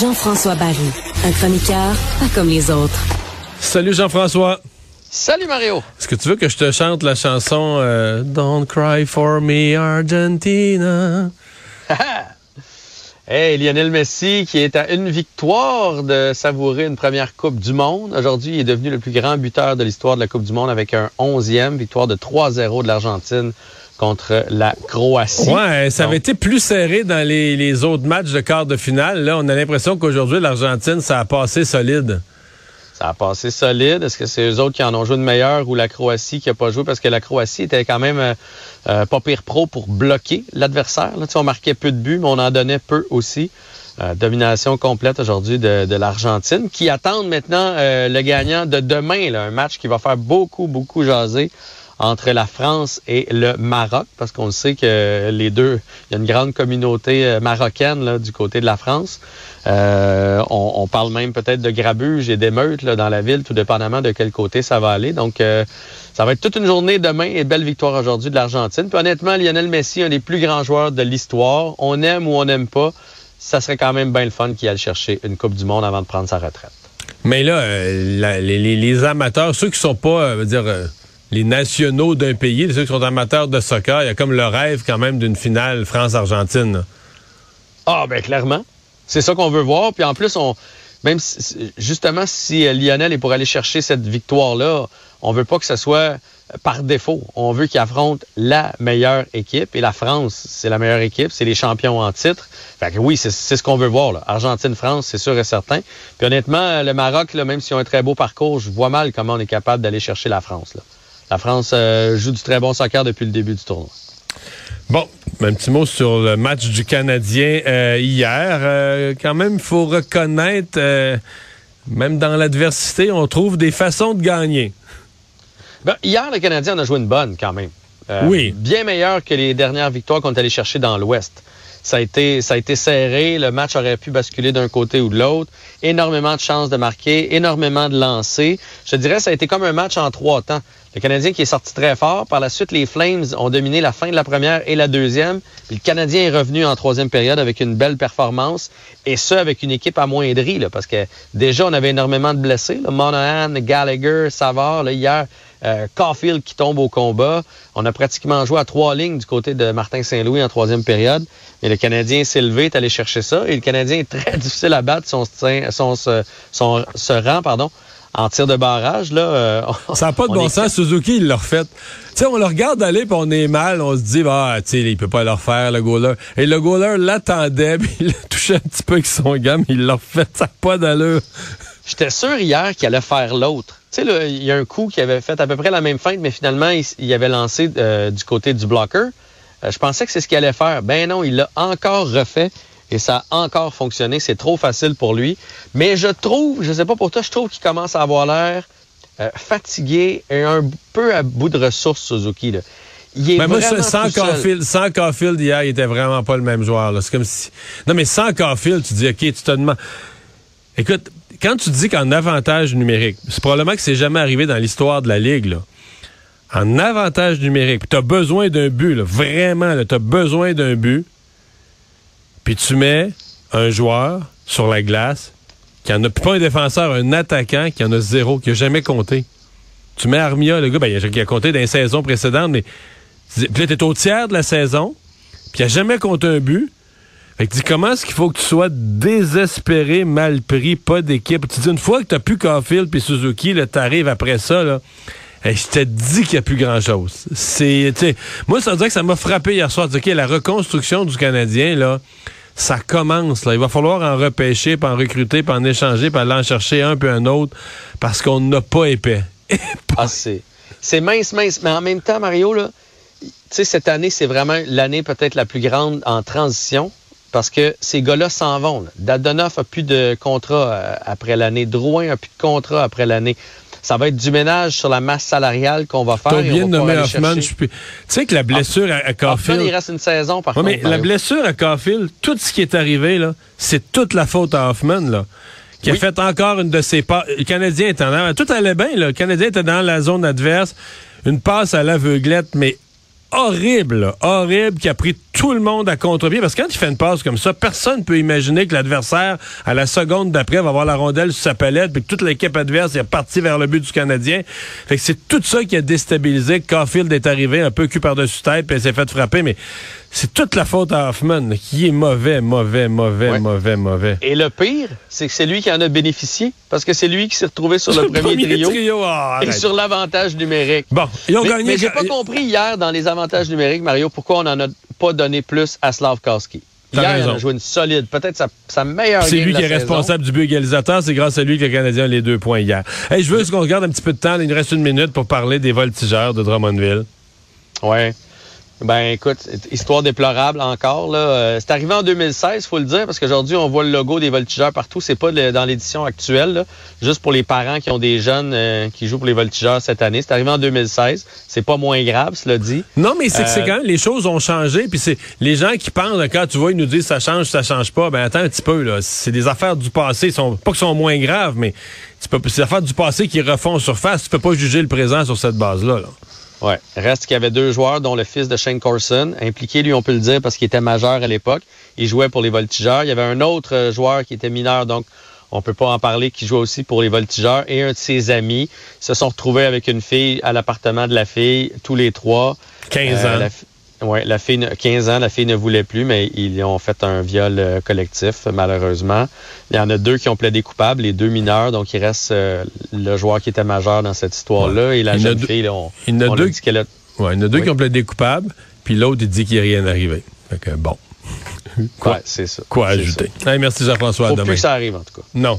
Jean-François Barry, un chroniqueur pas comme les autres. Salut Jean-François. Salut Mario. Est-ce que tu veux que je te chante la chanson euh, Don't Cry for Me Argentina? Hey, Lionel Messi qui est à une victoire de savourer une première Coupe du Monde. Aujourd'hui, il est devenu le plus grand buteur de l'histoire de la Coupe du Monde avec un 11e victoire de 3-0 de l'Argentine contre la Croatie. Ouais, ça avait été plus serré dans les, autres matchs de quart de finale. Là, on a l'impression qu'aujourd'hui, l'Argentine, ça a passé solide. Ça a passé solide. Est-ce que c'est eux autres qui en ont joué de meilleur ou la Croatie qui a pas joué? Parce que la Croatie était quand même euh, euh, pas pire pro pour bloquer l'adversaire. Là, on marquait peu de buts, mais on en donnait peu aussi. Euh, domination complète aujourd'hui de, l'Argentine, qui attendent maintenant le gagnant de demain, là, un match qui va faire beaucoup, beaucoup jaser entre la France et le Maroc, parce qu'on sait que les deux, il y a une grande communauté euh, marocaine là, du côté de la France. Euh, on, parle même peut-être de grabuge et d'émeutes dans la ville, tout dépendamment de quel côté ça va aller. Donc, euh, ça va être toute une journée demain et belle victoire aujourd'hui de l'Argentine. Puis honnêtement, Lionel Messi, un des plus grands joueurs de l'histoire. On aime ou on n'aime pas, ça serait quand même bien le fun qu'il aille chercher une Coupe du Monde avant de prendre sa retraite. Mais là, les, amateurs, ceux qui sont pas, veut dire les nationaux d'un pays, ceux qui sont amateurs de soccer, il y a comme le rêve quand même d'une finale France-Argentine. Ah, ben clairement. C'est ça qu'on veut voir. Puis en plus, on même justement, si euh, Lionel est pour aller chercher cette victoire-là, on veut pas que ce soit euh, par défaut. On veut qu'il affronte la meilleure équipe. Et la France, c'est la meilleure équipe. C'est les champions en titre. Fait que oui, c'est ce qu'on veut voir. Argentine-France, c'est sûr et certain. Puis honnêtement, le Maroc, là, même s'ils ont un très beau parcours, je vois mal comment on est capable d'aller chercher la France. La France euh, joue du très bon soccer depuis le début du tournoi. Bon, un petit mot sur le match du Canadien euh, hier. Euh, quand même, il faut reconnaître, même dans l'adversité, on trouve des façons de gagner. Ben, hier, le Canadien en a joué une bonne quand même. oui. Bien meilleure que les dernières victoires qu'on est allé chercher dans l'Ouest. Ça a, été, ça a été serré. Le match aurait pu basculer d'un côté ou de l'autre. Énormément de chances de marquer, énormément de lancers. Je dirais ça a été comme un match en trois temps. Le Canadien qui est sorti très fort. Par la suite, les Flames ont dominé la fin de la première et la deuxième. Le Canadien est revenu en troisième période avec une belle performance. Et ce, avec une équipe amoindrie, là, parce que déjà, on avait énormément de blessés. Là. Monahan, Gallagher, Savard, là, hier, euh, Caulfield qui tombe au combat. On a pratiquement joué à trois lignes du côté de Martin Saint-Louis en troisième période. Et le Canadien s'est levé, est allé chercher ça. Et le Canadien est très difficile à battre son, son, rang pardon, en tir de barrage. Là, euh, ça n'a pas de bon sens. Suzuki, il l'a refait. sais, on le regarde aller, puis on est mal. On se dit, bah, tu sais, il peut pas le refaire, le goaler. Et le goaler l'attendait, puis il l'a touché un petit peu avec son gamme. Il l'a refait. Ça n'a pas d'allure. J'étais sûr hier qu'il allait faire l'autre. Tu sais, il y a un coup qui avait fait à peu près la même feinte, mais finalement, il, avait lancé euh, du côté du blocker. Euh, je pensais que c'est ce qu'il allait faire. Ben non, il l'a encore refait et ça a encore fonctionné. C'est trop facile pour lui. Mais je trouve, je sais pas pour toi, je trouve qu'il commence à avoir l'air euh, fatigué et un peu à bout de ressources, Suzuki. Là. Il est mais moi, sans Caulfield, sans Caulfield hier, il était vraiment pas le même joueur. C'est comme si. Non, mais sans Caulfield, tu dis, OK, tu te demandes. Écoute, quand tu dis qu'en avantage numérique, c'est probablement que c'est jamais arrivé dans l'histoire de la Ligue, là. En avantage numérique, tu as besoin d'un but, là, vraiment, tu as besoin d'un but, puis tu mets un joueur sur la glace qui en a pas un défenseur, un attaquant qui en a zéro, qui a jamais compté. Tu mets Armia, le gars, ben, il, a, compté dans les saisons précédentes, mais puis là, t'es au tiers de la saison, puis il a jamais compté un but. Fait que dis, comment est-ce qu'il faut que tu sois désespéré, mal pris, pas d'équipe? Tu dis, une fois que t'as plus Caulfield puis Suzuki, là, t'arrives après ça, là. je te dis qu'il n'y a plus grand-chose. C'est, moi, ça veut dire que ça m'a frappé hier soir. OK, la reconstruction du Canadien, là, ça commence. Là. Il va falloir en repêcher, puis en recruter, puis en échanger, puis aller en chercher un puis un autre, parce qu'on n'a pas épais. ah, c'est, mince, mince. Mais en même temps, Mario, là, cette année, c'est vraiment l'année peut-être la plus grande en transition parce que ces gars-là s'en vont. Dadonoff a plus de contrat euh, après l'année. Drouin a plus de contrat après l'année. Ça va être du ménage sur la masse salariale qu'on va faire. bien nommé Hoffman. Tu sais que la blessure à, à Caulfield... il reste une saison, par contre. Mais la blessure à Caulfield, tout ce qui est arrivé, là, c'est toute la faute à Hoffman. Là. qui a fait encore une de ses passes. Le Canadien était en Tout allait bien, là. Le Canadien était dans la zone adverse. Une passe à l'aveuglette, mais horrible, horrible, qui a pris tout le monde à contre-pied. Parce que quand il fait une passe comme ça, personne ne peut imaginer que l'adversaire, à la seconde d'après, va avoir la rondelle sur sa palette, puis que toute l'équipe adverse est repartie vers le but du Canadien. Fait que c'est tout ça qui a déstabilisé. Caulfield est arrivé un peu cul par-dessus tête, puis il s'est fait frapper, mais c'est toute la faute à Hoffman, qui est mauvais, mauvais, mauvais, mauvais, mauvais. Et le pire, c'est que c'est lui qui en a bénéficié, parce que c'est lui qui s'est retrouvé sur le, premier, trio, ah, et sur l'avantage numérique. Bon, ils ont mais, gagné. Mais j'ai pas compris hier dans les avantages numériques, Mario, pourquoi on en a pas donné plus à Slavkowski. Hier, il a joué une solide, peut-être sa, sa meilleure C'est lui qui est responsable du but égalisateur. C'est grâce à lui que le Canadien a les deux points hier. Hey, je veux qu'on regarde un petit peu de temps. Il nous reste une minute pour parler des voltigeurs de Drummondville. Ouais. Ben écoute, histoire déplorable encore. Là. Euh, c'est arrivé en 2016, faut le dire, parce qu'aujourd'hui, on voit le logo des voltigeurs partout. C'est pas dans l'édition actuelle, juste pour les parents qui ont des jeunes euh, qui jouent pour les voltigeurs cette année. C'est arrivé en 2016. C'est pas moins grave, cela dit. Non, mais c'est que c'est euh, quand même, les choses ont changé. Puis c'est les gens qui pensent, quand tu vois, ils nous disent ça change, ça change pas. Ben attends un petit peu, là. C'est des affaires du passé. Ils sont, pas qu'ils sont moins graves, mais c'est des affaires du passé qui refont surface. Tu peux pas juger le présent sur cette base-là. là. Ouais. Reste qu'il y avait deux joueurs, dont le fils de Shane Corson, impliqué, lui, on peut le dire, parce qu'il était majeur à l'époque. Il jouait pour les voltigeurs. Il y avait un autre euh, joueur qui était mineur, donc on peut pas en parler, qui jouait aussi pour les voltigeurs. Et un de ses amis se sont retrouvés avec une fille à l'appartement de la fille, tous les trois. 15 euh, ans. Oui, la fille, 15 ans, la fille ne voulait plus, mais ils ont fait un viol euh, collectif, malheureusement. Il y en a deux qui ont plaidé coupables, les deux mineurs, donc il reste euh, le joueur qui était majeur dans cette histoire-là et la jeune fille, on, il y en a deux, qui... a... Ouais, il y en a deux qui ont plaidé coupables, puis l'autre, il dit qu'il n'y a rien arrivé. Fait que bon. Quoi, c'est ça. Quoi ajouter? merci Jean-François. Faut plus que ça arrive, en tout cas. Non.